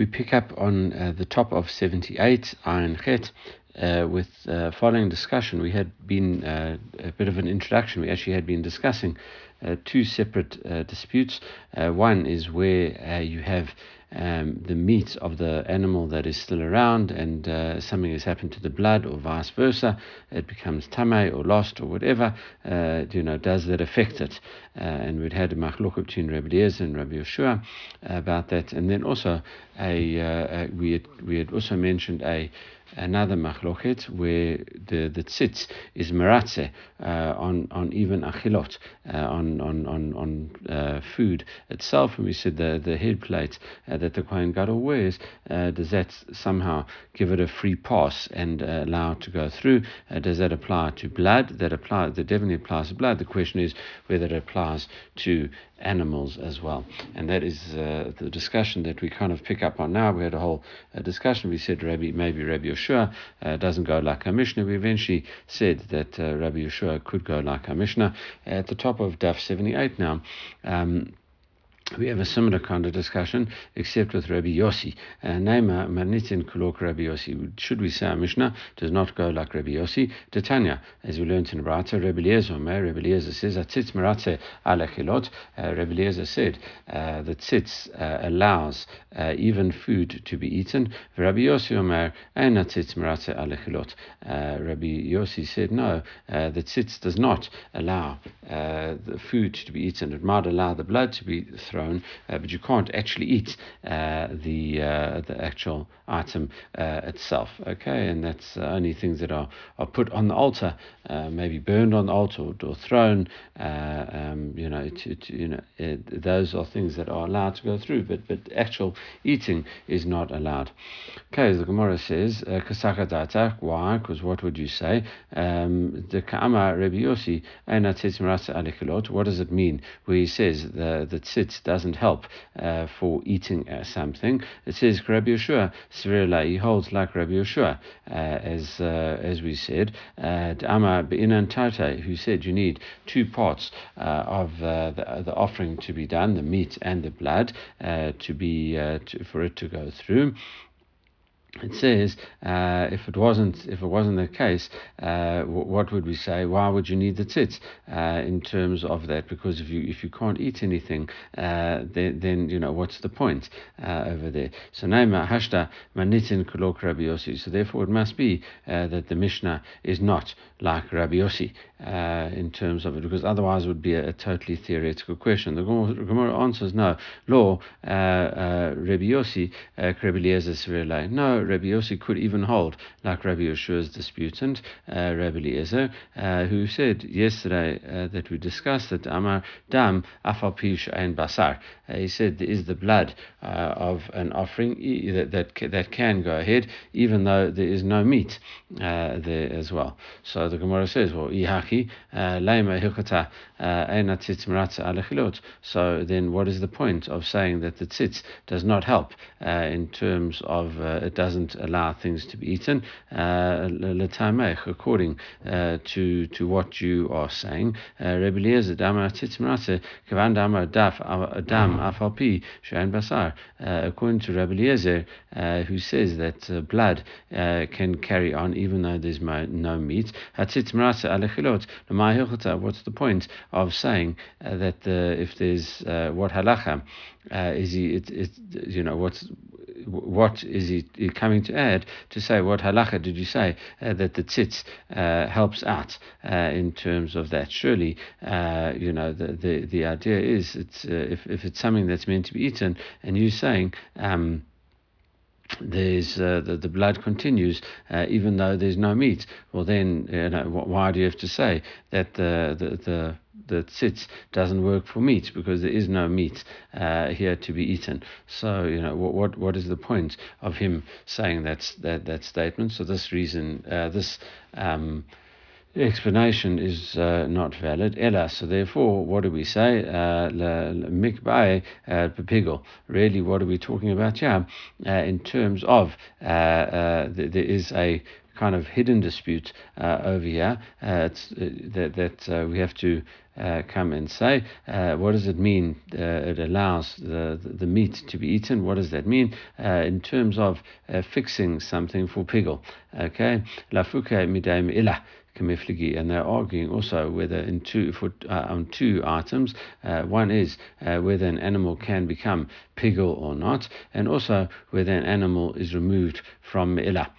We pick up on uh, the top of 78, Ayin Chet, uh, with uh, following discussion. We had been uh, a bit of an introduction. We actually had been discussing uh, two separate uh, disputes. Uh, one is where you have um, the meat of the animal that is still around and uh, something has happened to the blood or vice versa, it becomes tame or lost or whatever, uh, you know, does that affect it? Uh, and we'd had a machlok between Rabbi Eliezer and Rabbi Yeshua about that. And then also uh, a, we, had, we had also mentioned a another machloket where the, the tzitz is meratze uh, on, on even achilot, uh, on, on, on, on uh, food itself. And we said the, the head plate uh, that the Kohen Gadol wears, uh, does that somehow give it a free pass and uh, allow it to go through? does that apply to blood? That, apply, that definitely applies to blood. The question is whether it applies to animals as well. And that is uh, the discussion that we kind of pick up on now. We had a whole uh, discussion. We said Rabbi, maybe Rabbi Yeshua uh, doesn't go like a Mishnah. We eventually said that uh, Rabbi Yeshua could go like a Mishnah. At the top of Daf 78 now, um, we have a similar kind of discussion, except with Rabbi Yossi. Uh, Manitin Kulok Rabbi Yossi. Should we say our Mishnah does not go like Rabbi Yossi? Titania, as we learned in Rata, Rabbi Eliezer, Rabbi Eliezer says, Atzitz Maratze Alechilot. Uh, Rabbi Eliezer said uh, that tzitz uh, allows uh, even food to be eaten. Rabbi Yossi Omer, and Atzitz Maratze Alechilot. Uh, Rabbi Yossi said, no, uh, the tzitz does not allow uh, the food to be eaten. It might allow the blood to be thrown uh, but you can't actually eat uh, the uh, the actual item uh, itself. Okay, and that's only things that are, are put on the altar, uh, maybe burned on the altar or, or thrown. Um, you know, to, to, you know, it, those are things that are allowed to go through, but but actual eating is not allowed. Okay, the Gemara says kasaka data. Why? Because what would you say? Um, the Ka'ama Rabbi Yossi What does it mean? Where he says the the tzitz doesn't help uh, for eating uh, something. It says Rabbi Yeshua, he holds like Rabbi Yeshua, uh, as uh, as we said, uh, Ama Tate, who said you need two parts uh, of the, the offering to be done, the meat and the blood, to be to, for it to go through it says uh, if it wasn't if it wasn't the case, uh, what would we say? Why would you need the tzitz uh, in terms of that? Because if you if you can't eat anything, uh, then, then you know what's the point uh, over there? So Naima hashta manitin kolok Rabbi Yossi. So therefore, it must be uh, that the Mishnah is not like Rabbi Yossi in terms of it, because otherwise it would be a, a totally theoretical question. The Gemara answers no. Law Rabbi Yossi Rabbi Eliezer No. Rabbi Yossi could even hold, like Rabbi Yeshua's disputant, uh, Rabbi Eliezer, uh, who said yesterday uh, that we discussed that Amar Dam Afalpish and Basar. Uh, he said there is the blood uh, of an offering that, that, that can go ahead, even though there is no meat uh, there as well. So the Gemara says, well, Ihaki, Laima Hilkata, so then what is the point of saying that the tzitz does not help in terms of it does doesn't allow things to be eaten, uh, according uh, to to what you are saying. Uh, Rebbe Eliezer Damar Titzmarase Kavan Damar Daf Adam mm. Afalpi Shain Basar. Uh, according to Rebbe Eliezer, uh, who says that uh, blood can carry on even though there's no meat. What's the point of saying that if there's what halacha is he? It, it, you know what's what is he coming to add to say what halacha did you say uh, that the tzitz uh, helps out uh, in terms of that? Surely, uh, you know the, the the idea is it's uh, if if it's something that's meant to be eaten, and you're saying. Um, there's uh, the, the blood continues uh, even though there's no meat. Well, then you know, why do you have to say that the the, the the tzitz doesn't work for meat because there is no meat uh, here to be eaten. So you know what, what what is the point of him saying that that that statement? So this reason, uh, this. Um, explanation is uh, not valid. Ella, so therefore, what do we say? Uh, mikbae uh, Really, what are we talking about here? Uh, in terms of uh, there is a kind of hidden dispute uh, over here. Uh, uh, that that uh, we have to uh, come and say, uh, what does it mean? it allows the, the, meat to be eaten. What does that mean in terms of fixing something for pigel? Okay, la lafuka midaim ilah and they're arguing also whether in two for, uh, on two items. Uh, one is uh, whether an animal can become pigel or not, and also whether an animal is removed from ila.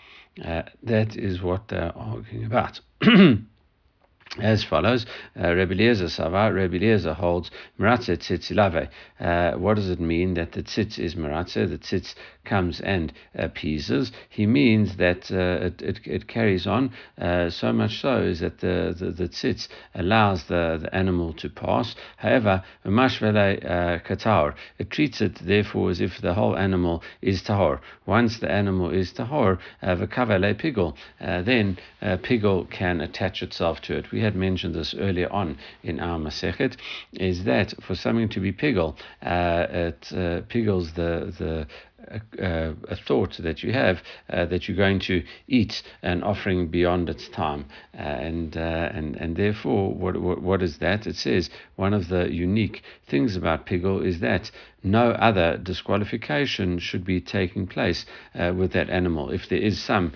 Uh, that is what they're arguing about. as follows. Uh, Rebbe Eliezer Sava, Rebbe Eliezer holds Maratze Tzitzilave. Uh, what does it mean that the tzitz is Maratze? The tzitz comes and appeases. He means that uh, it, it, it, carries on uh, so much so is that the, the, the tzitz allows the, the animal to pass. However, Mashvele uh, Katar, it treats it therefore as if the whole animal is Tahor. Once the animal is Tahor, uh, Vakavele Pigel, uh, then Pigel can attach itself to it. We had mentioned this earlier on in our Masechet, is that for something to be pigel, uh, it uh, pigels the the uh, a thought that you have uh, that you're going to eat an offering beyond its time, uh, and uh, and and therefore, what, what what is that? It says one of the unique things about pigel is that no other disqualification should be taking place uh, with that animal. If there is some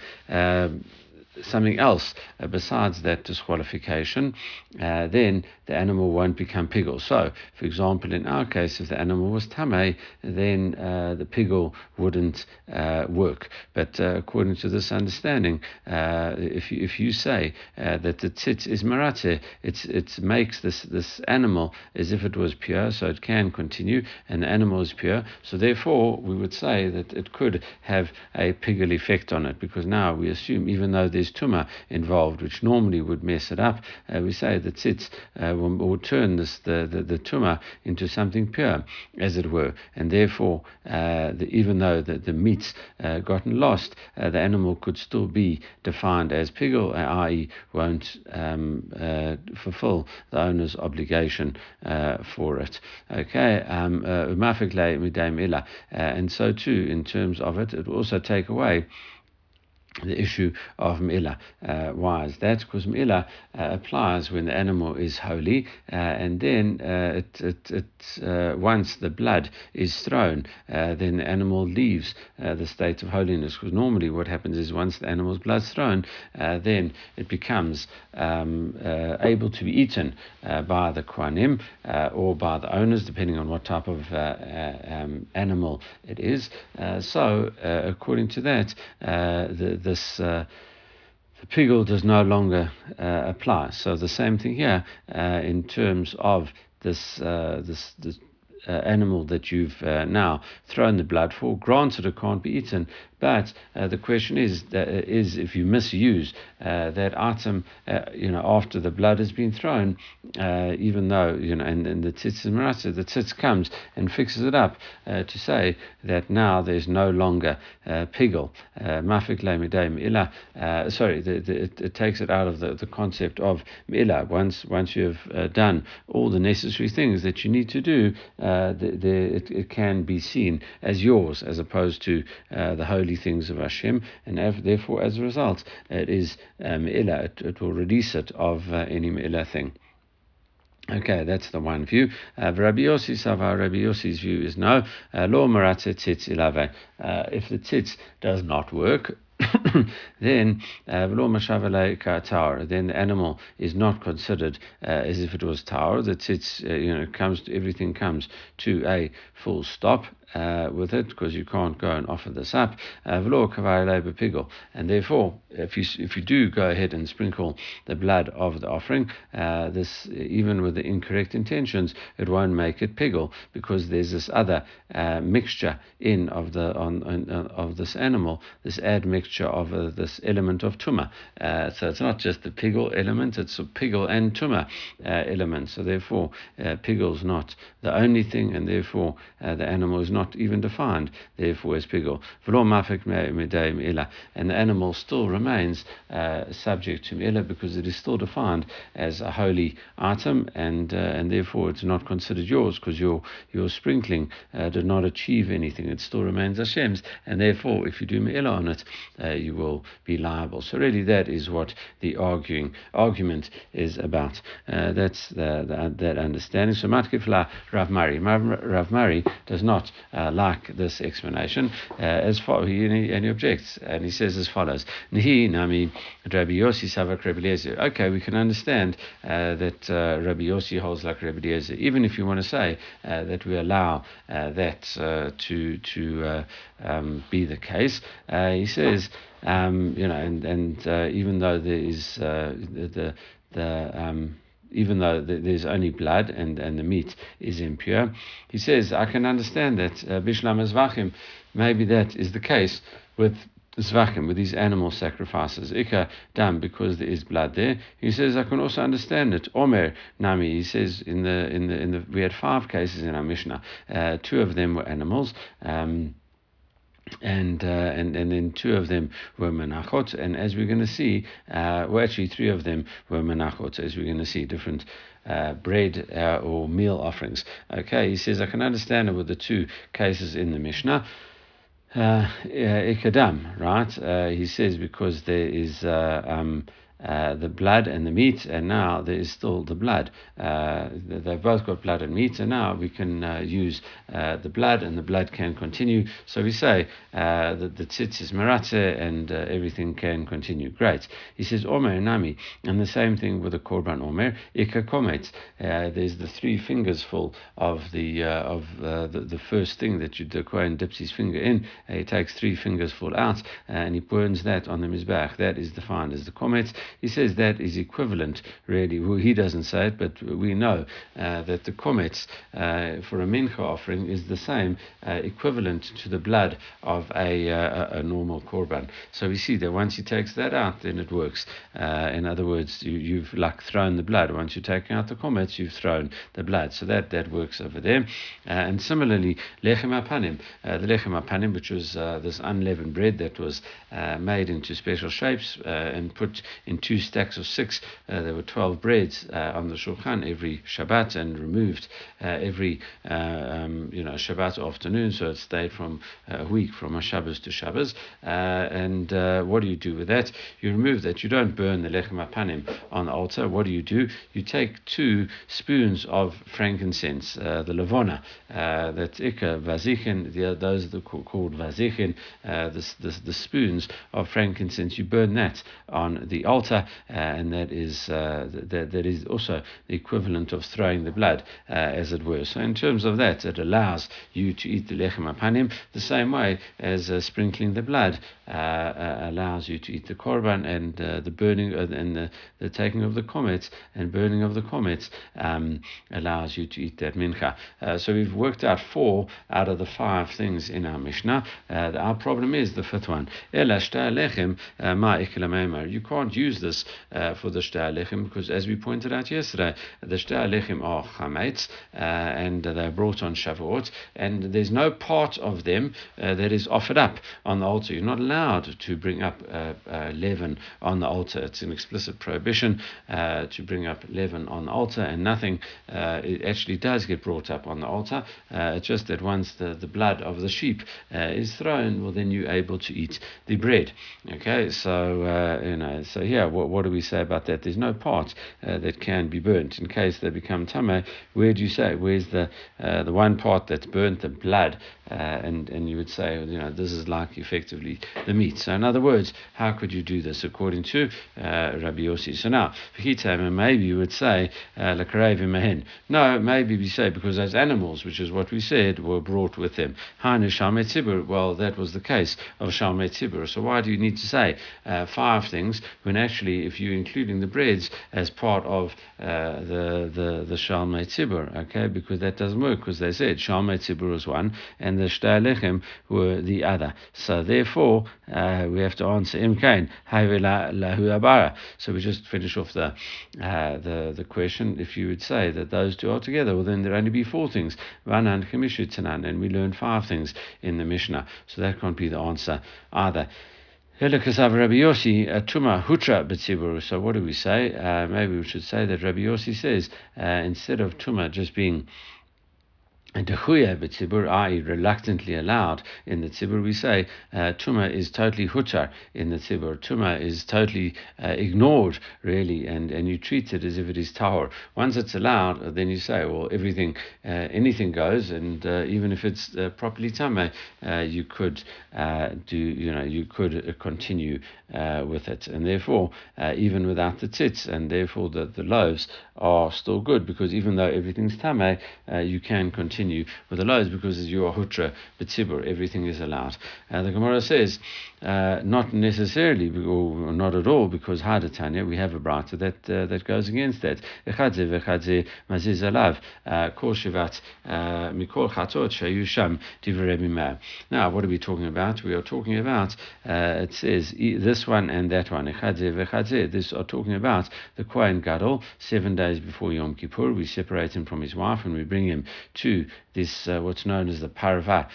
something else uh, besides that disqualification, uh, then the animal won't become pigel. So, for example, in our case, if the animal was tame, then uh, the pigel wouldn't uh, work. But uh, according to this understanding, uh, if you, if you say that the tzitz is marate, it's, it makes this, this animal as if it was pure, so it can continue, and the animal is pure. So therefore, we would say that it could have a pigel effect on it, because now we assume, even though there's tuma involved, which normally would mess it up, we say that tzitz will, will turn this, the, the, the into something pure, as it were. And therefore, uh, the, even though the, the meat's uh, gotten lost, uh, the animal could still be defined as pigel, uh, i.e., won't um, uh, fulfill the owner's obligation uh, for it. Okay, um, and so too, in terms of it, it will also take away the issue of Me'ilah. Uh, is that? Because Me'ilah uh, applies when the animal is holy, uh, and then uh, it, it, it uh, once the blood is thrown, uh, then the animal leaves the state of holiness. Because normally what happens is once the animal's blood's thrown, then it becomes um, able to be eaten by the Kohanim or by the owners, depending on what type of um, animal it is. so, according to that, the this uh, the pigel does no longer uh, apply. So the same thing here uh, in terms of this uh, this, this uh, animal that you've now thrown the blood for. Granted, it can't be eaten, but uh, the question is that uh, is if you misuse uh, that item, uh, you know, after the blood has been thrown, uh, even though you know, and, and the marasa, the tzitz comes and fixes it up to say that now there's no longer pigel, mafik ila. Sorry, the, the, it, it, takes it out of the, the concept of ila. Once once you've done all the necessary things that you need to do, the, the, it, it can be seen as yours as opposed to the holy holy things of Hashem, and therefore, as a result, it is um, it, it, will release it of uh, any me'ilah thing. Okay, that's the one view. Uh, Rabbi Yossi Rabbi Yossi's view is no. Uh, Lo maratze tzitz ilave. Uh, if the tzitz does not work, then uh, then the animal is not considered uh, as if it was tahor. That it's uh, you know comes to, everything comes to a full stop uh, with it because you can't go and offer this up. Uh, and therefore, if you if you do go ahead and sprinkle the blood of the offering, uh, this even with the incorrect intentions, it won't make it pigel because there's this other uh, mixture in of the on, on, on, of this animal, this admixture of uh, this element of tuma. Uh, so it's not just the pigel element; it's a pigel and tuma element. So therefore, uh, not the only thing, and therefore the animal is not not even defined, therefore as pigel. And the animal still remains uh, subject to me'ilah because it is still defined as a holy item and uh, and therefore it's not considered yours because your your sprinkling uh, did not achieve anything. It still remains Hashem's and therefore if you do me'ilah on it, uh, you will be liable. So really, that is what the arguing argument is about. Uh, that's the, the, that understanding. So Matkifla Rav Mari. Rav Mari does not uh, like this explanation uh, as far he, he objects and he says as follows: nami Rabbi Yossi savak. Okay, we can understand uh, that uh, Rabbi Yossi holds like Rabbi Eliezer, even if you want to say that we allow that to to um, be the case. he says. Um, you know, and and uh, even though there is uh, the the, the um, even though there's only blood and, and the meat is impure, he says I can understand that uh, bishlam zvachim, maybe that is the case with zvachim with these animal sacrifices. Ika dam because there is blood there. He says I can also understand it. Omer nami. He says in the in the in the we had five cases in our Mishnah. Uh, two of them were animals. Um, and uh, and and then two of them were menachot, and as we're going to see, uh, well, actually three of them were menachot, as we're going to see different. Uh, bread uh, or meal offerings. Okay, he says I can understand it with the two cases in the Mishnah. Uh, ikadam, right? Uh, he says because there is um, uh, the blood and the meat, and now there is still the blood. Uh, they've both got blood and meat, and now we can uh, use uh, the blood, and the blood can continue. So we say uh, that the tzitz is maratze, and everything can continue. Great. He says omer nami, and the same thing with the korban omer ikakomet. there's the three fingers full of the of the, the first thing that you, the kohen dips his finger in. he takes three fingers full out, and he burns that on the mizbach. That is defined as the komet. He says that is equivalent, really. Well, he doesn't say it, but we know uh, that the komets uh, for a mincha offering is the same, uh, equivalent to the blood of a, uh, a normal korban. So we see that once he takes that out, then it works. Uh, in other words, you, have like thrown the blood. Once you're taking out the komets, you've thrown the blood. So that, that works over there. And similarly, lechem apanim, the lechem apanim, which was this unleavened bread that was made into special shapes and put in two stacks of six. Uh, there were 12 breads uh, on the Shulchan every Shabbat and removed uh, every uh, um, you know Shabbat afternoon, so it stayed from a week from a Shabbos to Shabbos. and what do you do with that? You remove that. You don't burn the lechem apanim on the altar. What do you do? You take two spoons of frankincense, the lavona, that's ikka vazichin. those are called vazichin. the, the, the spoons of frankincense. You burn that on the altar water, uh, and that is uh, that, is also the equivalent of throwing the blood, uh, as it were. So in terms of that, it allows you to eat the lechem apanim the same way as sprinkling the blood allows you to eat the korban and the burning and the, the taking of the komets and burning of the komets um, allows you to eat that mincha. so we've worked out four out of the five things in our Mishnah. our problem is the fifth one. You can't use this uh, for the Shtei Alechem because, as we pointed out yesterday, the Shtei Alechem are chametz uh, and they're brought on Shavuot, and there's no part of them uh, that is offered up on the altar. You're not allowed to bring up uh, uh, leaven on the altar. It's an explicit prohibition uh, to bring up leaven on the altar, and nothing it actually does get brought up on the altar. it's just that once the, the blood of the sheep is thrown, well, then you're able to eat the bread. Okay, so you know, so yeah, what, what do we say about that? There's no part uh, that can be burnt in case they become tame. Where do you say? Where's the uh, the one part that's burnt, the blood? Uh, and and you would say, you know, this is like effectively the meat. So in other words, how could you do this according to uh, Rabbi Yossi? So now, maybe you would say, uh, no, maybe we say because those animals, which is what we said, were brought with them. Well, that was the case of Shalmei Tzibur. So why do you need to say uh, five things when actually, if you're including the breads as part of uh, the the the Shalmei Tzibur, okay, because that doesn't work because they said Shalmei Tzibur was one and the Shtei Alechem were the other. So therefore, uh, we have to answer Imkain Lahu Abara. So we just finish off the uh, the the question. If you would say that those two are together, well then there only be four things. Vanan Chemishu and we learn five things in the Mishnah. So that can't be the answer either. So what do we say? Uh, maybe we should say that Rabbi Yossi says uh, instead of Tuma just being and dechuya b'tzibur, i.e., reluctantly allowed in the tzibur, we say uh, tuma is totally hutar in the tzibur. Tuma is totally uh, ignored, really, and, and you treat it as if it is tahor. Once it's allowed, then you say, well, everything, uh, anything goes, and uh, even if it's uh, properly tame, uh, you could do, you know, you could continue with it, and therefore, even without the tzitz, and therefore the, the loaves are still good because even though everything's tame, you can continue continue with the loads because you are hutra b'tzibur, everything is allowed. Uh, the Gemara says, uh, not necessarily or not at all because Hadatanya, we have a brata that uh, that goes against that. Echadze v'echadze maziz alav uh, kol shivat uh, mikol chatot shayusham Now, what are we talking about? We are talking about, uh, it says, this one and that one. Echadze v'echadze. This are talking about the Kohen Gadol, seven days before Yom Kippur. We separate him from his wife and we bring him to this uh, what's known as the parva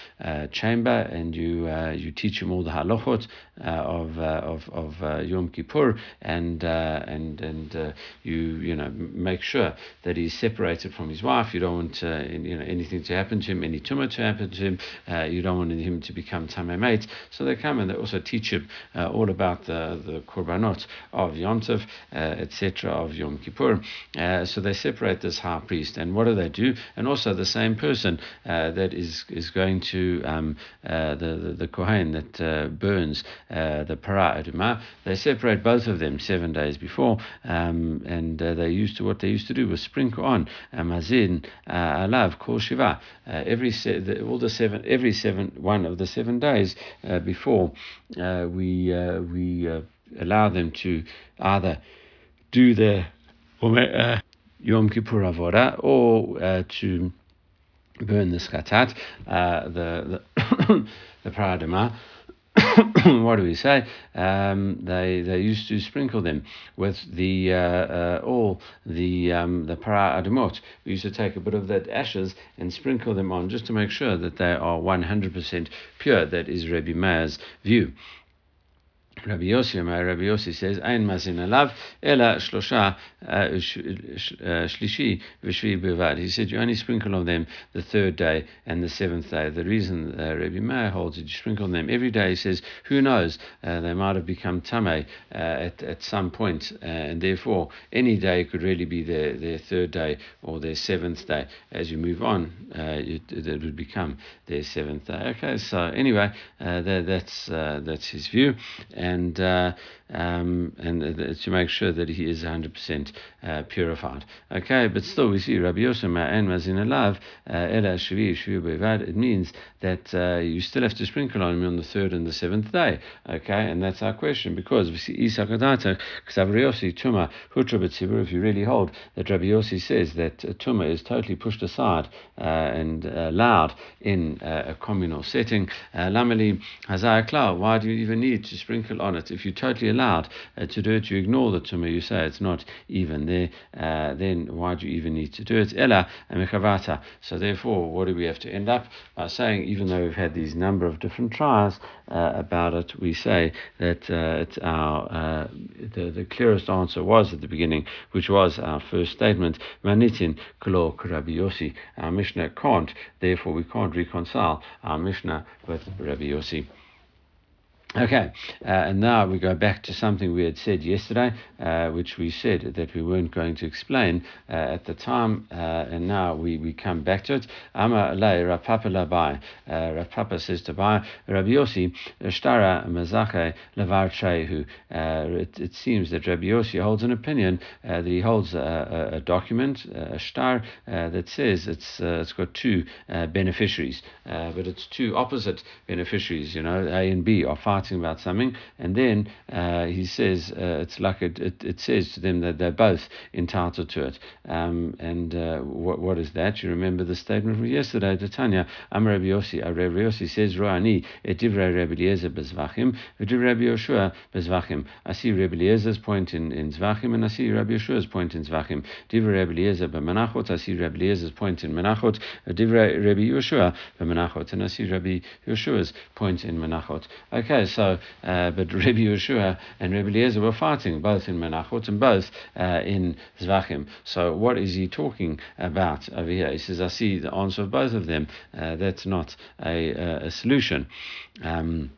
chamber, and you you teach him all the halachot uh, of uh, of of uh, Yom Kippur, and and and you you know make sure that he's separated from his wife. You don't want you know anything to happen to him, any tumor to happen to him. you don't want him to become tamei So they come and they also teach him all about the the korbanot of Yontov, etc. of Yom Kippur. so they separate this high priest, and what do they do? And also the same person person uh, that is is going to um, uh, the, the, the kohen that uh, burns uh, the para aduma. They separate both of them seven days before, um, and uh, they used to what they used to do was sprinkle on mazin alav kol shiva every se- the, all the seven every seven one of the seven days before we we allow them to either do their Yom Kippur Avodah or uh, to burn the skatat, uh, the the, the paradama. what do we say? Um, they they used to sprinkle them with the uh, uh, all the um, the para adamot. We used to take a bit of that ashes and sprinkle them on just to make sure that they are one hundred percent pure. That is Rabbi Meir's view. Rabbi Yossi, my Rabbi Yossi says, Ein mazin alav, ela shlosha shlishi v'shvi bevad. He said, you only sprinkle on them the third day and the seventh day. The reason uh, Rabbi Meir holds it, you sprinkle on them every day. He says, who knows, uh, they might have become tame uh, at, at some point, uh, and therefore any day could really be their, their third day or their seventh day. As you move on, uh, it, it would become their seventh day. Okay, so anyway, uh, that, that's, that's his view. And and uh, um, and uh, to make sure that he is 100% uh, purified. Okay, but still we see Rabbi Yosef and Mazin Alav, uh, it means that uh, you still have to sprinkle on him on the third and the seventh day. Okay, and that's our question because we see Isakadata, Ksavriyosi, Tuma, Hutra Betzibur, if you really hold that Rabbi Yossi says that Tuma is totally pushed aside uh, and allowed in a communal setting. Hazayakla, why do you even need to sprinkle on it if you totally allowed uh, to do it, you ignore the tumah, you say it's not even there, uh, then why do you even need to do it? Ella mechavata. So therefore, what do we have to end up by saying? Even though we've had these number of different trials uh, about it, we say that uh, it's our uh, the the clearest answer was at the beginning, which was our first statement. Manitin klo Rabbi. Our Mishnah can't. Therefore, we can't reconcile our Mishnah with Rabbi Yossi. Okay, uh, and now we go back to something we had said yesterday, uh, which we said that we weren't going to explain uh, at the time, uh, and now we, we come back to it. Ama lei Rav Papa labai. Uh, Rav Papa says to Bai, Rabbi Yossi, Shtara mazache levar trehu. Uh, it seems that Rabbi Yossi holds an opinion that he holds a, a, a document, a star, that says it's it's got two beneficiaries, but it's two opposite beneficiaries, you know, A and B are five about something, and then uh, he says uh, it's like it, it, it, says to them that they're both entitled to it. Um, and uh, what, what is that? You remember the statement from yesterday, Tanya, I'm Rabbi Yossi, uh, Rabbi Yossi says, Ro'ani, et divrei Rabbi Eliezer bezvachim, v'divrei Rabbi Yoshua bezvachim. I see Rabbi Eliezer's point in, in Zvachim, and I see Rabbi Yoshua's point in Zvachim. Divrei Rabbi Eliezer b'menachot, I see Rabbi Eliezer's point in Menachot. Divrei Rabbi Yoshua b'menachot, and I see Rabbi Yoshua's point in Menachot. Okay, so, uh, but Rabbi Yeshua and Rabbi Eliezer were fighting, both in Menachot and both uh, in Zvachim. So what is he talking about over here? He says, I see the answer of both of them. Uh, that's not a, a solution. Um,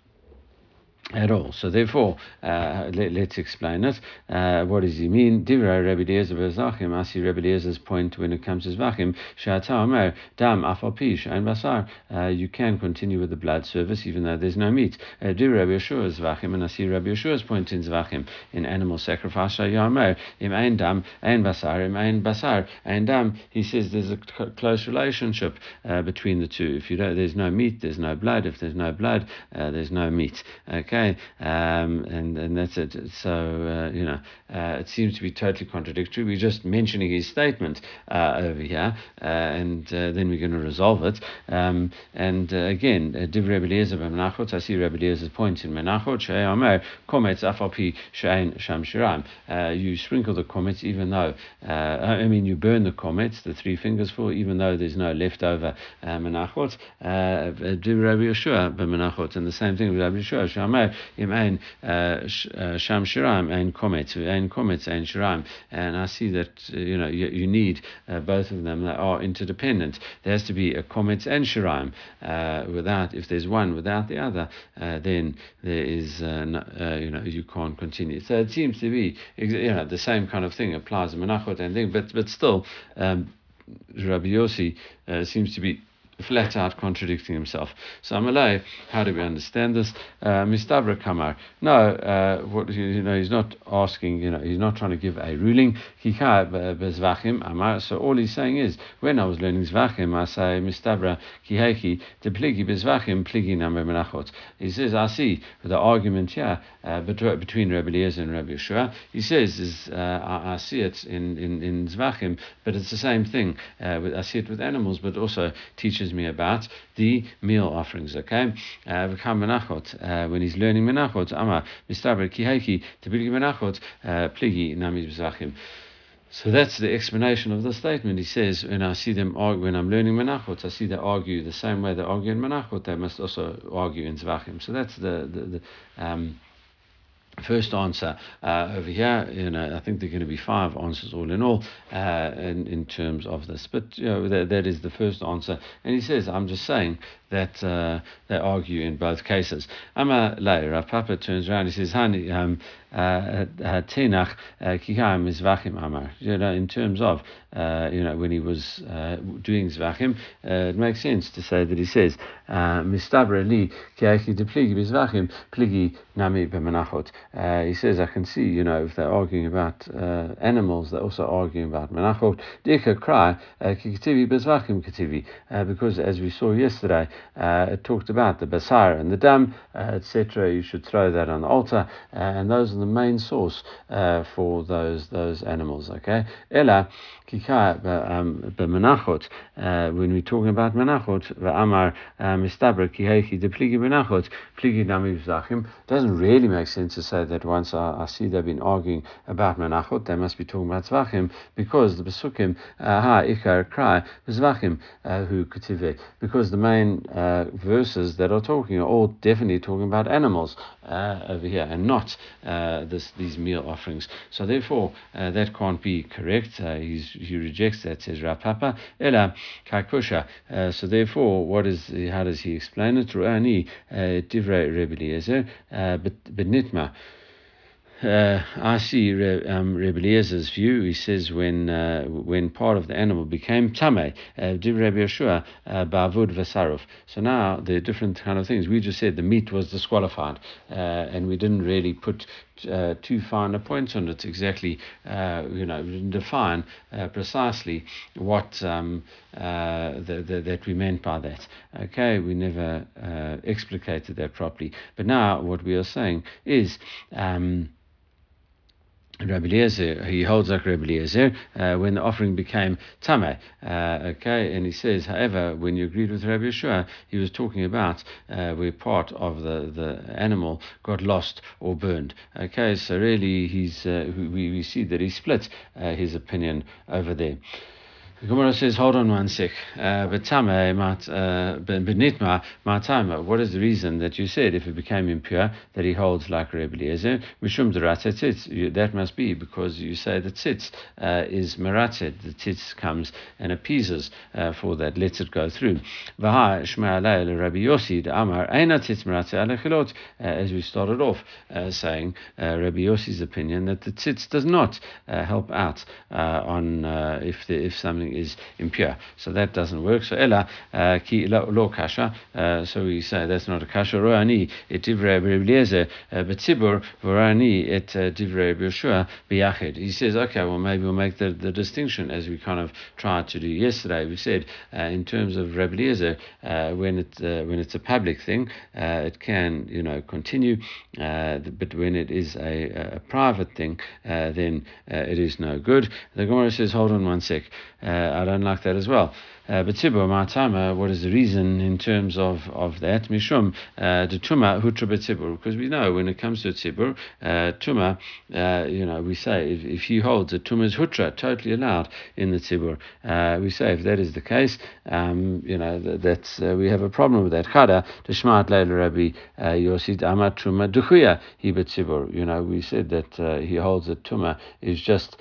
at all. So therefore, uh, let, us explain it. Uh, what does he mean? Divra Rebbe Eliezer v'Zachim. I Rebbe Eliezer's point when it comes to Zvachim. Sha'ata Omer Dam Afal and Basar. Uh, you can continue with the blood service even though there's no meat. Uh, Divra Rebbe Yeshua Zvachim. And I Rebbe Yeshua's point in Zvachim in animal sacrifice. Sha'yamer Im Ein Dam Ein Basar Im Ein Basar Ein Dam. He says there's a close relationship uh, between the two. If you don't, there's no meat, there's no blood. If there's no blood, uh, there's no meat. Okay okay, um, and and that's it. So uh, you know, uh, it seems to be totally contradictory. We're just mentioning his statement uh, over here, uh, and uh, then we're going to resolve it. Um, and uh, again, Div Rebbe. I see Rebbe Eliezer's point in Menachot. She'amer komets sham shiram. You sprinkle the komets even though I mean you burn the komets, the three fingers for even though there's no leftover Menachot. Div Rebbe Yeshua Menachot, and the same thing with Rebbe Yeshua. Im ein sham shiraim, ein komet, ein komet, ein shiraim. And I see that uh, you know you, you need uh, both of them that are interdependent. There has to be a komet and shiraim. Uh, without, if there's one without the other, uh, then there is no, you know you can't continue. So it seems to be you know the same kind of thing applies in Menachot and thing, but but still. Um, Rabbi Yossi uh, seems to be flat out contradicting himself. So Amalei, how do we understand this? Uh, Mistabra Kamar. No, uh, what you know, he's not asking. You know, he's not trying to give a ruling. So all he's saying is, when I was learning zvachim, I say Mistabra Kiheki to pligi bezvachim pligi number menachot. He says, I see the argument here uh, between Rabbi Eliezer and Rabbi Yeshua. He says, is uh, I, I, see it in in in zvachim, but it's the same thing. Uh, I see it with animals, but also teaches me about the meal offerings. Okay, uh, menachot uh, when he's learning menachot, ama mistaber kiheki tebili menachot uh, pligi nami b'zachim. So that's the explanation of the statement. He says, when I see them argue, when I'm learning Menachot, I see they argue the same way they argue in Menachot, they must also argue in Zvachim. So that's the, the, the um, First answer uh, over here, you know, I think there are going to be five answers all in all, uh, in, in terms of this. But you know, that, that is the first answer. And he says, I'm just saying that uh, they argue in both cases. Amma lay, Rav Papa turns around, he says, Hani, um, uh, Tenach uh, Kikam Amar. You know, in terms of, uh, you know, when he was doing Zvachim, it makes sense to say that he says, Mistabra li Kiaki de Pligi Pligi Nami Bemenachot. He says, I can see, you know, if they're arguing about animals, they're also arguing about Menachot. Dika cry, Kikativi Bezvachim Kativi, because as we saw yesterday, uh, it talked about the basar and the dam, uh, etc. You should throw that on the altar, uh, and those are the main source uh, for those those animals. Okay, ella kika um, b'menachot. Uh, when we're talking about menachot, v'amar mistaber kiheki de pligi menachot pligi nami v'zachim. Doesn't really make sense to say that once I, I, see they've been arguing about menachot, they must be talking about zvachim because the besukim ha ikar cry zvachim who kutive because the main uh, verses that are talking are all definitely talking about animals uh, over here and not uh, this, these meal offerings. So therefore, uh, that can't be correct. Uh, he rejects that, says Rav Papa. Ela kakusha. Uh, so therefore, what is how does he explain it? Ru'ani divrei Rebbe Eliezer, but nitma. Uh, I see Re, um, view. He says when uh, when part of the animal became tame, uh, div Rebbe Yeshua uh, ba'avud v'saruf. So now the different kind of things. We just said the meat was disqualified, uh, and we didn't really put uh, too fine a point on it exactly. Uh, you know, define precisely what um, the, the, that we meant by that. Okay, we never explicated that properly. But now what we are saying is. Um, Rabbi Eliezer, he holds like Rabbi Eliezer uh, when the offering became tameh. Uh, okay, and he says, however, when you agreed with Rabbi Yeshua, he was talking about uh, where part of the, the animal got lost or burned. Okay, so really, he's uh, we, we see that he split uh, his opinion over there. Gemara says, hold on one sec. Uh, but Tama, Benitma, Matama, what is the reason that you said if it became impure that he holds like Rebbe Eliezer? Mishum. That must be because you say that tzitz uh, is meratzet. The tzitz comes and appeases uh, for that, lets it go through. Rabbi Yossi, Amar, tzitz meratzet as we started off uh, saying, uh, Rabbi Yossi's opinion that the tzitz does not uh, help out uh, on if, the, if something is impure. So that doesn't work. So ella uh, ki lo kasha. Uh, so we say that's not a kasha. Roani et divrei Eliezer uh, betzibur vorani et divrei Yeshua biyachid. He says, okay, well maybe we'll make the, the distinction as we kind of tried to do yesterday. We said in terms of Rabbi Eliezer, when it when it's a public thing, it can you know continue, but when it is a, a private thing, then it is no good. The Gemara says, hold on one sec. Uh, I don't like that as well. Uh, but Tzibur, Ma'atama, what is the reason in terms of, of that? Mishum, uh, the Tuma, Hutra Betzibur. Because we know when it comes to Tzibur, uh, Tuma, uh, you know, we say if, if he holds a Tuma is Hutra, totally allowed in the Tzibur. Uh, we say if that is the case, um, you know, that, that's, uh, we have a problem with that. Chada, the Shmat Leila Rabbi Yosid Amat Tuma Duchuya, he Betzibur. You know, we said that he holds that Tuma is just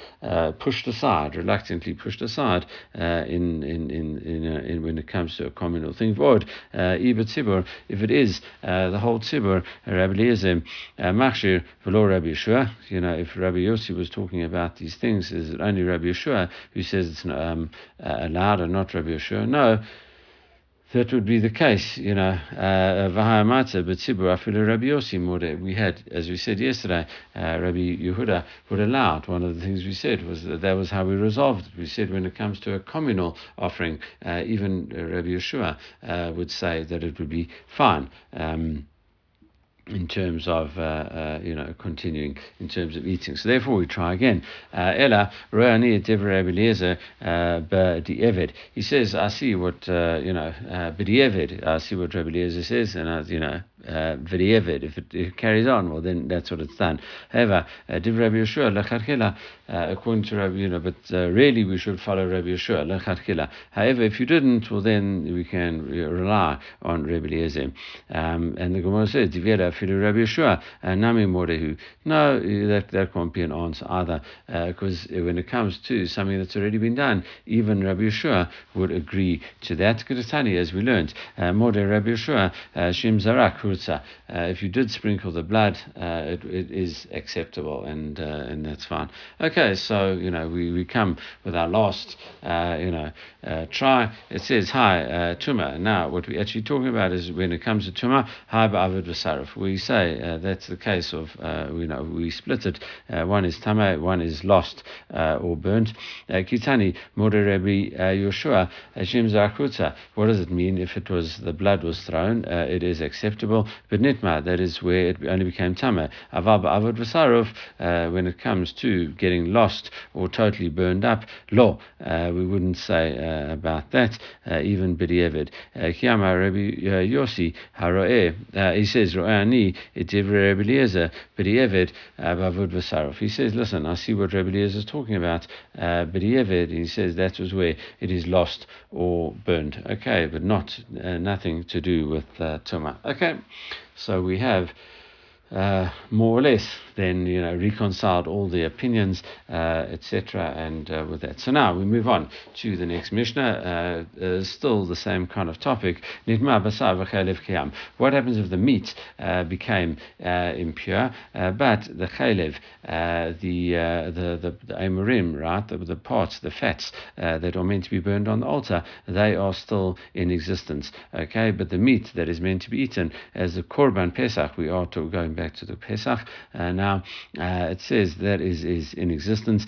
pushed aside, reluctantly pushed aside in, in, in in, in, in, when it comes to a communal thing. Vod, uh, tzibur, if it is uh, the whole tzibur, Rabbi Eliezer, uh, machshir v'lo Rabbi Yeshua, you know, if Rabbi Yossi was talking about these things, is it only Rabbi Yeshua who says it's um, allowed and not Rabbi Yeshua? No that would be the case, you know. Uh, Vahayamata, but Sibur Afilu Rabbi Yossi We had, as we said yesterday, uh, Rabbi Yehuda would allow it. One of the things we said was that that was how we resolved it. We said when it comes to a communal offering, uh, even Rabbi Yeshua uh, would say that it would be fine. Um, in terms of uh, uh, you know continuing in terms of eating. So therefore we try again. Uh, Ella B'Di'evid. He says, I see what uh, you know B'Di'evid. I see what Rabbi Eliezer says, and I, you know uh, V'Di'evid. If it, it carries on, well then that's what it's done. However, Div Rabbi Yeshua Lecharchila. According to Rabbi, you know, but really we should follow Rabbi Yeshua Lecharchila. However, if you didn't, well then we can rely on Rabbi Eliezer. Um, and the Gemara says, Filu Rabbi Yeshua, uh, Nami Morehu. No, that, that can't be an answer either, because uh, when it comes to something that's already been done, even Rabbi Yeshua would agree to that. Gratani, as we learned, uh, Rabbi Yeshua, Shim Zarak Hurza. If you did sprinkle the blood, it, it is acceptable, and and that's fine. Okay, so you know we, we come with our last you know try. It says hi tuma. Now what we're actually talking about is when it comes to tuma, hi ba'avid v'sarif we say uh, that's the case of uh, you know we split it. Uh, one is tama, one is lost uh, or burnt. Uh, Kitani Morerebi Yoshua Hashem Zakuta. What does it mean if it was the blood was thrown? it is acceptable. But nitma, that is where it only became tama. Avab avad v'sarov. Uh, when it comes to getting lost or totally burned up, lo. Uh, we wouldn't say uh, about that. even b'di'evid. Kiyama Rabbi Yossi Haroeh. He says Ro'eh ani divrei Rebbe Eliezer b'di'evid bavud v'sarov. He says, listen, I see what Rebbe Eliezer is talking about uh, b'di'evid. He says that was where it is lost or burned. Okay, but not uh, nothing to do with uh, tuma. Okay, so we have uh, more or less then you know reconciled all the opinions, uh, etc. And uh, with that, so now we move on to the next Mishnah. Uh, uh, still the same kind of topic. What happens if the meat uh, became impure, but the chaylev, the, the the amorim, right, the, the parts, the fats that are meant to be burned on the altar, they are still in existence. Okay, but the meat that is meant to be eaten as the korban pesach, we are to, going back to the pesach now now, uh, it says that is, is in existence.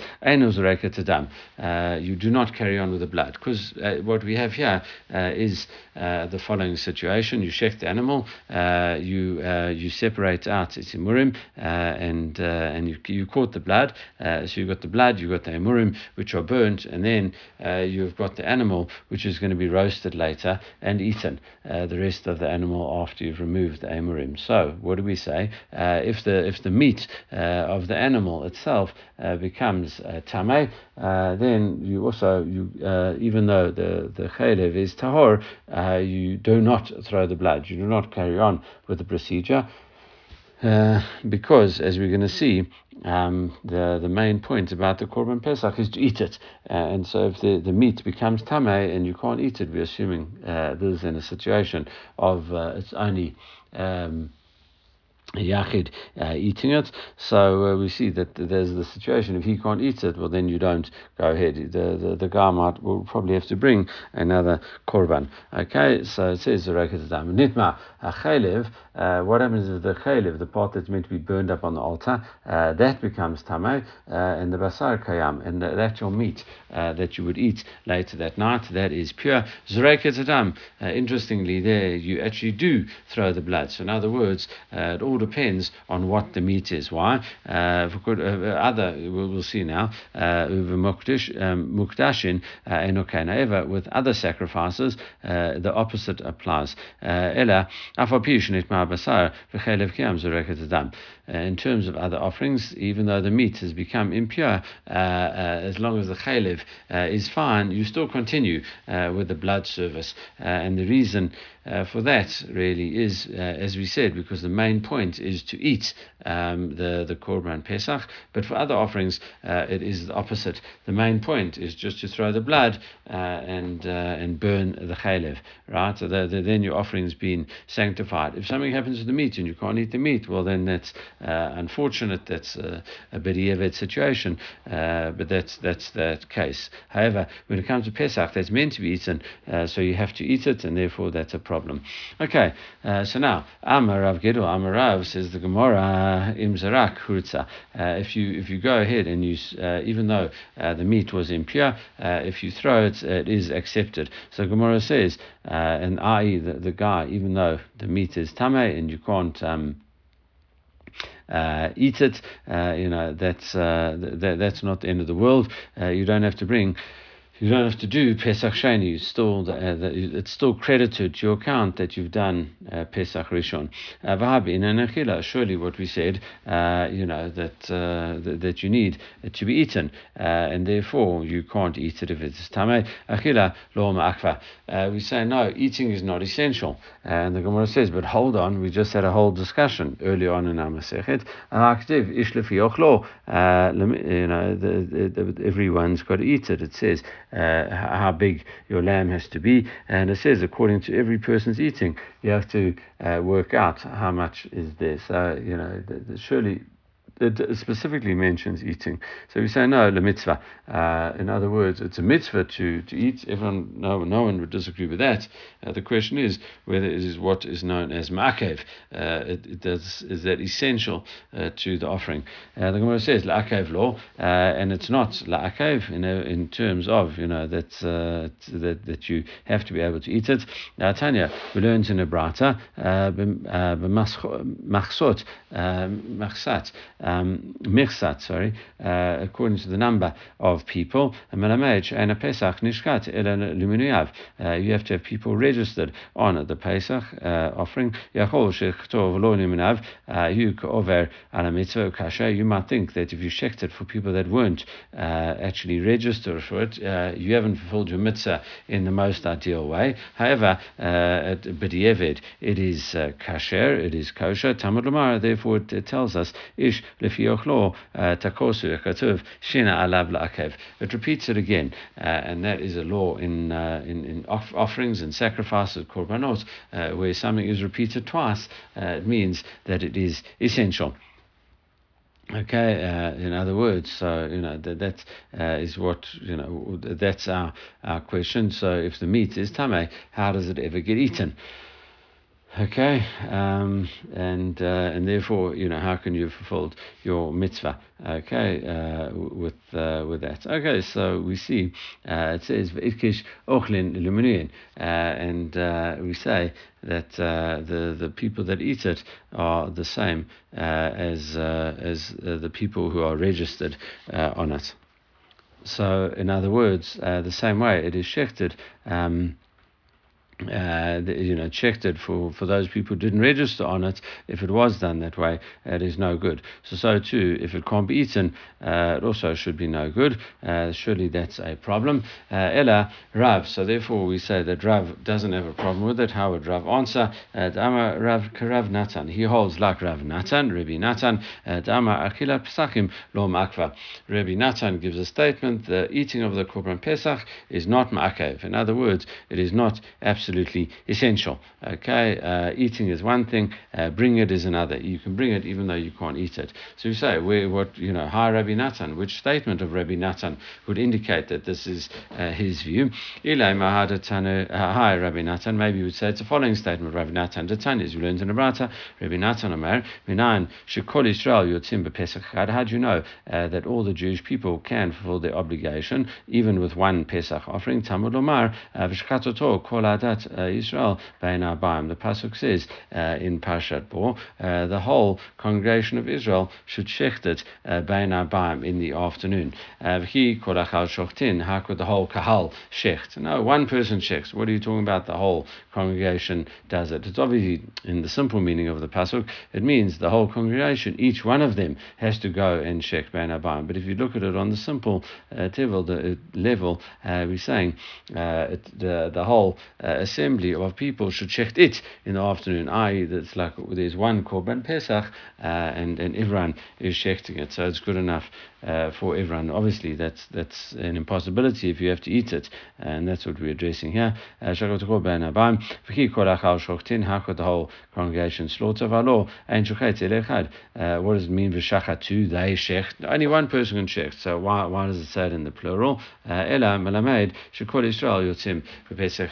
Uh, you do not carry on with the blood because uh, what we have here uh, is uh, the following situation: you check the animal, uh, you uh, you separate out its imurim, and and you, you caught the blood. so you've got the blood, you've got the imurim which are burnt, and then you've got the animal which is going to be roasted later and eaten. the rest of the animal after you've removed the imurim. So what do we say? if the if the meat meat of the animal itself becomes tame, then you also you even though the the chaylev is tahor, you do not throw the blood. You do not carry on with the procedure. Uh, because, as we're going to see, um, the the main point about the korban pesach is to eat it, uh, and so if the, the meat becomes tamei and you can't eat it, we're assuming uh, this is in a situation of uh, it's only. Um, Yachid uh, eating it. So uh, we see that there's the situation. If he can't eat it, well, then you don't go ahead. The the, the guy might will probably have to bring another korban. Okay, so it says the Nitma chaylev. Uh, what happens is the chaylev, the part that's meant to be burned up on the altar, uh, that becomes tamei, uh, and the basar kayam, and the, your meat uh, that you would eat later that night. That is pure. Zureket adam. Interestingly, there you actually do throw the blood. So in other words, it all depends on what the meat is. Why? Uh, uh, other, we'll, see now, uh, mukdashin enokana with other sacrifices, uh, the opposite applies. Ella, Ela in terms of other offerings, even though the meat has become impure, uh, uh, as long as the chaylev uh, is fine, you still continue with the blood service. and the reason uh, for that really is, uh, as we said, because the main point is to eat um, the the korban pesach. But for other offerings, uh, it is the opposite. The main point is just to throw the blood uh, and uh, and burn the chaylev, right? So the, the, then your offering's been sanctified. If something happens to the meat and you can't eat the meat, well then that's uh, unfortunate. That's a, a bit b'diavad situation, but that's that's that case. However, when it comes to pesach, that's meant to be eaten, so you have to eat it, and therefore that's a problem. Okay, uh, so now Amar Rav Gidol Amarav says the Gemara Im Zarak Hurtza. Uh, if you if you go ahead and you uh, even though uh, the meat was impure, uh, if you throw it, it is accepted. So Gemara says, and i.e. The, the guy, even though the meat is tame and you can't. Um, uh, eat it. Uh, you know that's uh, th- that's not the end of the world. you don't have to bring you don't have to do Pesach Sheni. You still, uh, it's still credited to your account that you've done uh, Pesach Rishon. Uh, Vahabin and Achila. Surely, what we said, uh, you know that uh, that you need to be eaten, uh, and therefore you can't eat it if it's tamei. Achila lo akva. We say no, eating is not essential, and the Gemara says, but hold on, we just had a whole discussion earlier on in our Masechet. You know, the, the, everyone's got to eat it. It says uh, how big your lamb has to be. And it says, according to every person's eating, you have to uh, work out how much is there. So, you know, surely it specifically mentions eating. So we say no, the mitzvah. Uh, in other words, it's a mitzvah to, to eat. Everyone, no, no one would disagree with that. Uh, the question is whether it is what is known as ma'akev. Uh, it, it does, is that essential uh, to the offering? Uh, the Gemara says la'akev law, uh, and it's not la'akev in, in terms of you know that that that you have to be able to eat it. Uh, Tanya, we learned in a brata b'machsot machsat um, mirsat, sorry, uh, according to the number of people. uh, You have to have people registered on the Pesach uh, offering. Uh, you might think that if you checked it for people that weren't uh, actually registered for it, uh, you haven't fulfilled your mitzvah in the most ideal way. However, at B'di'evid, it is uh, kasher, it is kosher. Talmud Lamar, therefore, it, it tells us, ish li fioclo uh, takosu ekatuv shina alav la'akev. It repeats it again, uh, and that is a law in uh, in, in off- offerings and sacrifices, korbanot, where something is repeated twice. it means that it is essential. Okay, uh, in other words, so you know that that uh, is what you know. That's our our question. So if the meat is tame, how does it ever get eaten? Okay, um, and uh, and therefore, you know, how can you have fulfilled your mitzvah? Okay, uh, with uh, with that. Okay, so we see uh, it says v'itkish ochlin illuminayin, uh, and uh, we say that the the people that eat it are the same as as the people who are registered on it. So, in other words, the same way it is shechted. Um, uh, you know, checked it for, for those people who didn't register on it. If it was done that way, it is no good. So, so too, if it can't be eaten, uh, it also should be no good. Uh, surely that's a problem. Uh, Ella Rav. So therefore, we say that Rav doesn't have a problem with it. How would Rav answer? Uh, Dama Rav Karav Natan. He holds like Rav Natan, Rabbi Natan. Uh, Dama Achila Pesachim Lo Makva. Rabbi Natan gives a statement: the eating of the Korban Pesach is not ma'akev. In other words, it is not absolute absolutely essential. Okay, uh, eating is one thing, uh, bring it is another. You can bring it even though you can't eat it. So you say, what, you know, hi Rabbi Natan, which statement of Rabbi Natan would indicate that this is uh, his view? Ilai Mahadatanu, uh, hi Rabbi Natan, maybe you would say it's the following statement of Rabbi Natan. Tanya is, we learned in the Brata, Rabbi Natan Omer, Minan, Shekol Israel Yotzim Pesach How do you know uh, that all the Jewish people can fulfill their obligation, even with one Pesach offering? Tamud Omar, uh, Vishkatoto, Kol Adat uh, Israel Bein Arbaim. The pasuk says uh, in Parshat Bo, uh, the whole congregation of Israel should shecht it uh, Bein Arbaim in the afternoon. He korachal shochtin. How could the whole kahal shecht? No, one person shechts. What are you talking about? The whole congregation does it. It's obviously in the simple meaning of the pasuk. It means the whole congregation, each one of them, has to go and shecht Bein Arbaim. But if you look at it on the simple uh, level, uh, we're saying uh, it, the the whole uh, assembly of people should shecht it in the afternoon, i.e., that's like there's one Korban Pesach uh, and, and everyone is shechting it, so it's good enough uh, for everyone. Obviously, that's that's an impossibility if you have to eat it, and that's what we're addressing here. Uh, the whole congregation slaughter valo? Uh, what does it mean? V'shachatu they shecht. Only one person can shecht. So why why does it say it in the plural? Uh, Ela malamed shekol Israel yotzim v'pesach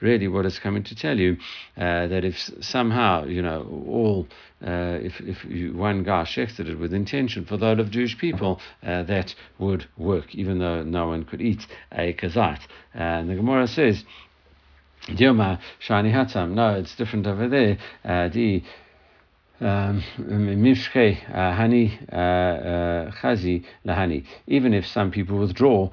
Really, what it's coming to tell you uh, that if somehow you know all uh, if, if you, one guy shechted it with intention for the of Jewish people, uh, that would work, even though no one could eat a kazat. And the Gemara says, Dilma Shani Hatam. No, it's different over there. Uh, the um, uh, hani uh, uh, chazi lahani. Even if some people withdraw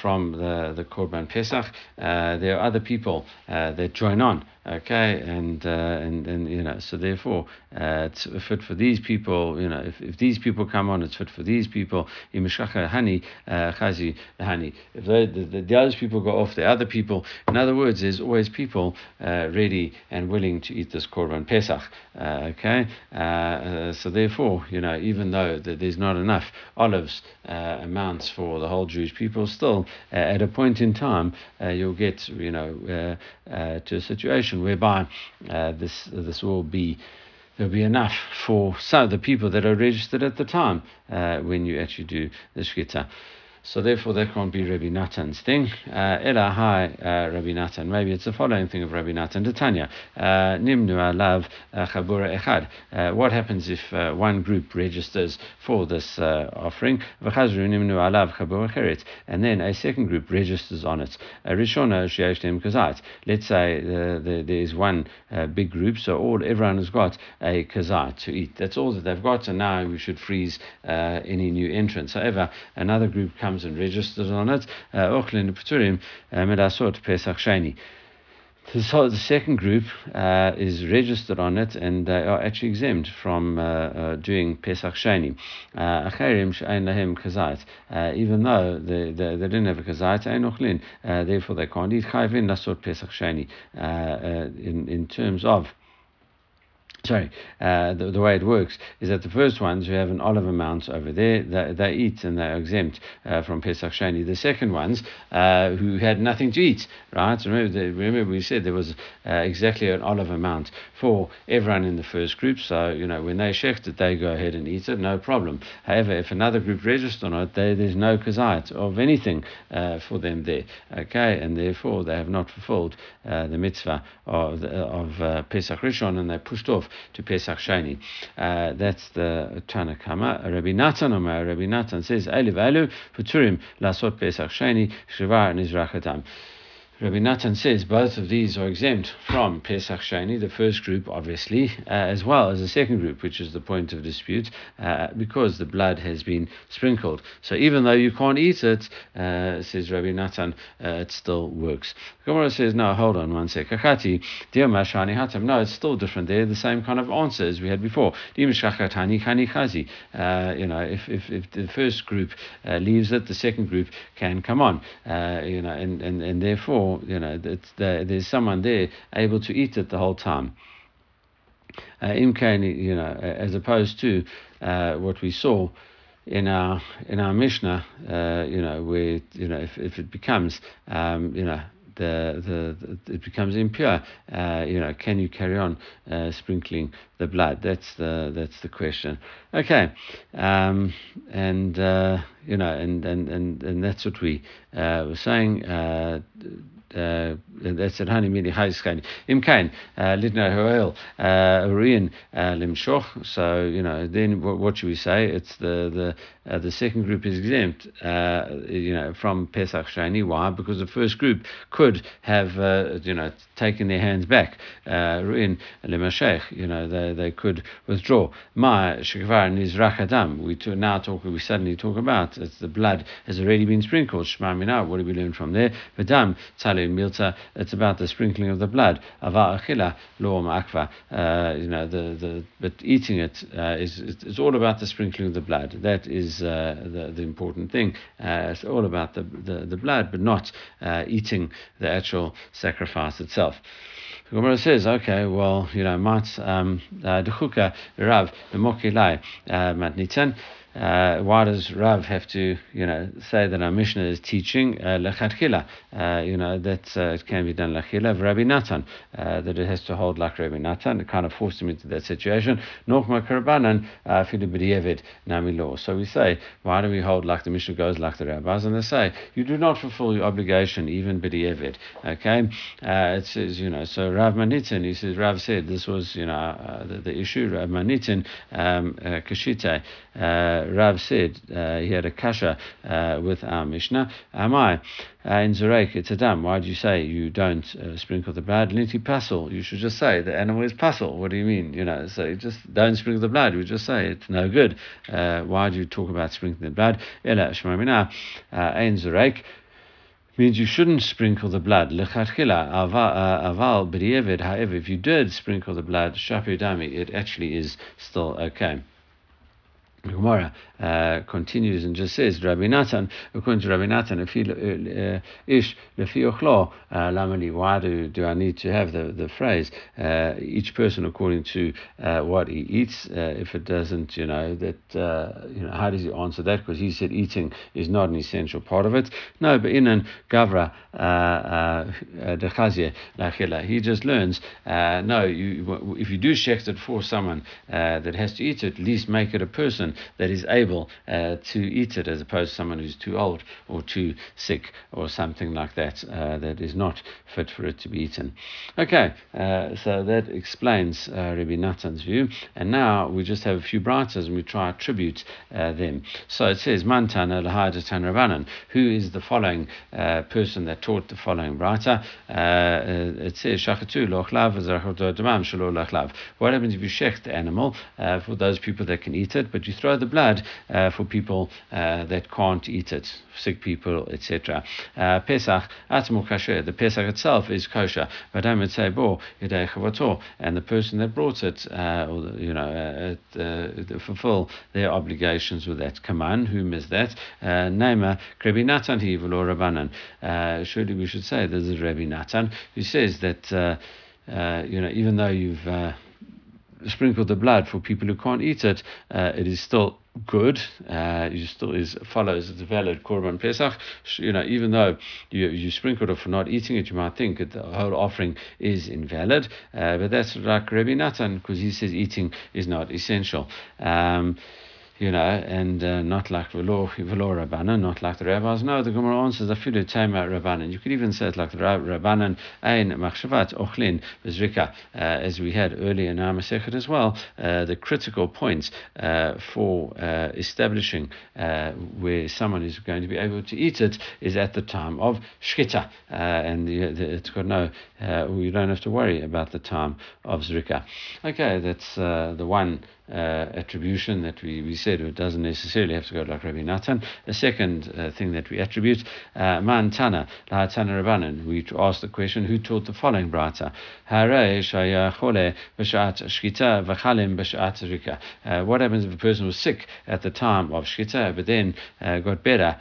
from the the korban pesach, there are other people that join on okay? And uh, and and you know so therefore uh, it's fit for these people you know if, if these people come on it's fit for these people. Hani uh, chazi hani if the, the, the other people go off the other people in other words there's always people uh, ready and willing to eat this korban pesach uh, okay uh, so therefore you know even though that there's not enough olives amounts for the whole Jewish people still at a point in time you'll get you know to a situation whereby uh, this this will be there'll be enough for some of the people that are registered at the time uh, when you actually do the shkita. So therefore, that can't be Rabbi Natan's thing. Uh, Ela hi uh, Rabbi Natan. Maybe it's the following thing of Rabbi Natan. Tanya uh, Nimnu alav uh, chabura echad. Uh, what happens if uh, one group registers for this offering? V'chazru nimnu alav chabura cheret, and then a second group registers on it. Rishona sheyesh kazat. Let's say the, there is one big group, so all everyone has got a kazat to eat. That's all that they've got, and now we should freeze any new entrants. However, another group comes comes and registers on it. Ochlin Pturim Medasot Pesach Sheni. So the second group uh, is registered on it and they are actually exempt from uh, uh, doing Pesach Sheni. Uh, uh, even though they, they, they didn't have a kazait, uh, therefore they can't eat chayvin nasot Pesach Sheni in, in terms of sorry, uh, the, the way it works is that the first ones who have an olive amount over there, they, they eat and they're exempt uh, from Pesach Sheni. The second ones uh, who had nothing to eat, right? Remember, the, remember we said there was uh, exactly an olive amount for everyone in the first group. So, you know, when they shecht it, they go ahead and eat it, no problem. However, if another group registered on it, they, there's no kazait of anything uh, for them there, okay? And therefore, they have not fulfilled uh, the mitzvah of, of Pesach Rishon and they pushed off to Pesach Sheni. Uh, that's the Tanakama. Rabbi Natan Omer, Rabbi Natan says, Eliv Elu, Futurim, Lasot Pesach Sheni, Shrivar Nizrachatam. Rabbi Natan says both of these are exempt from Pesach Sheni, the first group, obviously, uh, as well as the second group, which is the point of dispute, uh, because the blood has been sprinkled. So even though you can't eat it, uh, says Rabbi Natan, uh, it still works. Gemara says, no, hold on one sec. Kakati, hatam. No, it's still different. They're the same kind of answer as we had before. Uh, you know, if, if, if the first group uh, leaves it, the second group can come on. you know, and, and, and therefore you know, it's the, there's someone there able to eat it the whole time. Uh, you know, as opposed to uh, what we saw in our in our Mishnah, uh, you know, where you know if, if it becomes um, you know the, the, the, it becomes impure. Uh, you know, can you carry on uh, sprinkling the blood? That's the that's the question. Okay, um, and uh, you know, and, and, and, and that's what we uh, were saying. Uh, uh, that's at Hani Mini Haiskain. Imkain, Lidna Hoel, Urian Limshoch. So, you know, then what, should we say? It's the, the uh, the second group is exempt, uh, you know, from Pesach Sheni. Why? Because the first group could have, uh, you know, taken their hands back. Ruin lemashech, you know, they, they could withdraw. Ma shekvar nizrach adam. We now talk. We suddenly talk about it's the blood has already been sprinkled. Shema mina. What do we learn from there? V'dam milta. It's about the sprinkling of the blood. Ava achila lo akva. You know, the the but eating it uh, is it's all about the sprinkling of the blood. That is uh, the, the important thing. Uh, it's all about the, the, the blood, but not uh, eating the actual sacrifice itself. The Gemara says, okay, well, you know, mat um, b'mokilai matnitan. Uh, why does Rav have to, you know, say that our Mishnah is teaching uh, lechatchila? Uh, you know that uh, it can be done lachila of Rabbi Natan, uh, that it has to hold like Rabbi Natan. It kind of forced him into that situation. Nochma karabanan filu nami law. So we say, why do we hold like the Mishnah goes like the rabbis? And they say, you do not fulfill your obligation even b'di'evid. Okay, uh, it says, you know, so Rav Manitin, he says, Rav said this was, you know, the, the, issue. Rav Manitin um, kashite. Rav said uh, he had a kasha uh, with our Mishnah. Am I? Uh, in Zurek, it's a dam. Why do you say you don't uh, sprinkle the blood? Linti pasul. You should just say the animal is pasul. What do you mean? You know, so just don't sprinkle the blood. We just say it's no good. Uh, why do you talk about sprinkling the blood? Ela shmamina in Zurek means you shouldn't sprinkle the blood. Aval b'di'evid. However, if you did sprinkle the blood, shapi dami, it actually is still okay. Gemara uh, continues and just says, Rabbi Natan, according to Rabbi Natan, if uh, ish lefi ochlo uh, why do, do I need to have the, the phrase, uh, each person according to uh, what he eats, uh, if it doesn't, you know, that, you know, how does he answer that? Because he said eating is not an essential part of it. No, but in an gavra dechazye lachila, he just learns, no, you, if you do shecht it for someone that has to eat it, at least make it a person that is able uh, to eat it as opposed to someone who's too old or too sick or something like that uh, that is not fit for it to be eaten. Okay, uh, so that explains uh, Rabbi Natan's view. And now we just have a few brightas and we try to attribute uh, them. So it says, Mantana Lahadatan Rabbanan, who is the following person that taught the following brita? it says, Shachatu Lochlav What happens if you shech the animal for those people that can eat it, but you throw the blood uh, for people uh, that can't eat it, sick people, etc. Uh, Pesach, atmu kasher, the Pesach itself is kosher, but I would say, bo, and the person that brought it, uh, you know, uh, uh, fulfill their obligations with that command. Whom is that? Nema, Krebi Natan he Rabbanan. Surely we should say this is Rabbi Natan, who says that, you know, even though you've sprinkle the blood for people who can't eat it, uh, it is still good. Uh, it still is follows it's valid korban pesach. You know, even though you you sprinkled it for not eating it, you might think that the whole offering is invalid. Uh, but that's like Rabbi Natan because he says eating is not essential. Um, you know, and uh, not like Velo Rabbanan, not like the rabbis. No, the Gemara answers Afilu Tema Rabbanan. You could even say it like the Rabbanan Ein Machshavat Ochlin Bezrika, uh, as we had earlier in our Masechet as well. Uh, the critical points uh, for uh, establishing uh, where someone is going to be able to eat it is at the time of Shkita, and the, the, it's got no, you don't have to worry about the time of Zrika. Okay, that's the one uh, attribution that we, we said it doesn't necessarily have to go like Rabbi Natan. The second uh, thing that we attribute, uh, Man Tana, La Tana Rabbanan, we ask the question, who taught the following brata? Uh, what happens if a person was sick at the time of Shkita, but then uh, got better?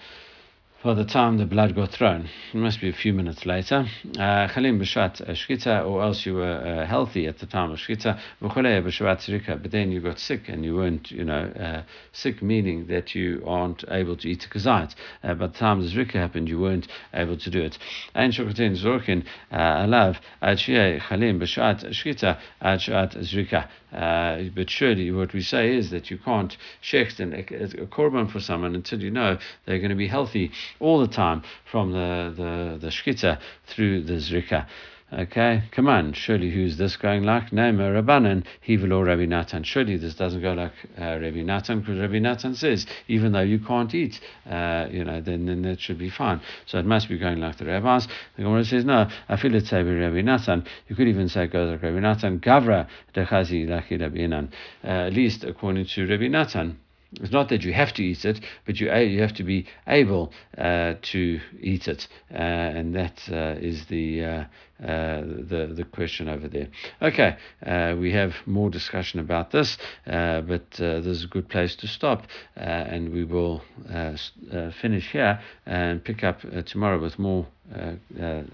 By the time the blood got thrown. It must be a few minutes later. Uh, Chalim b'shat shkita, or else you were uh, healthy at the time of shkita. But then you got sick and you weren't, you know, uh, sick meaning that you aren't able to eat a kazait. Uh, by the time the zrika happened, you weren't able to do it. Ein shokatin zorkin uh, alav ad chalim b'shat shkita ad shat zrika. Uh, but surely what we say is that you can't shecht a korban for someone until you know they're going to be healthy all the time from the, the, the shkita through the zrika. Okay, come on. Surely, who's this going like? No, Rabbanan, Hivelo Rabbi Natan. Surely this doesn't go like uh, Rabbi Natan because Rabbi Natan says, even though you can't eat, uh, you know, then, then that should be fine. So it must be going like the rabbis. The Gemara says, no, I feel it's Rabbi Natan. You could even say it goes like Rabbi Natan. Gavra dechazi laki Rabbi uh, At least according to Rabbi Natan. It's not that you have to eat it, but you you have to be able uh, to eat it, uh, and that uh, is the, uh, uh, the the question over there. Okay, uh, we have more discussion about this, but this is a good place to stop, and we will finish here and pick up tomorrow with more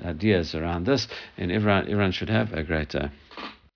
ideas around this. And everyone everyone should have a great day.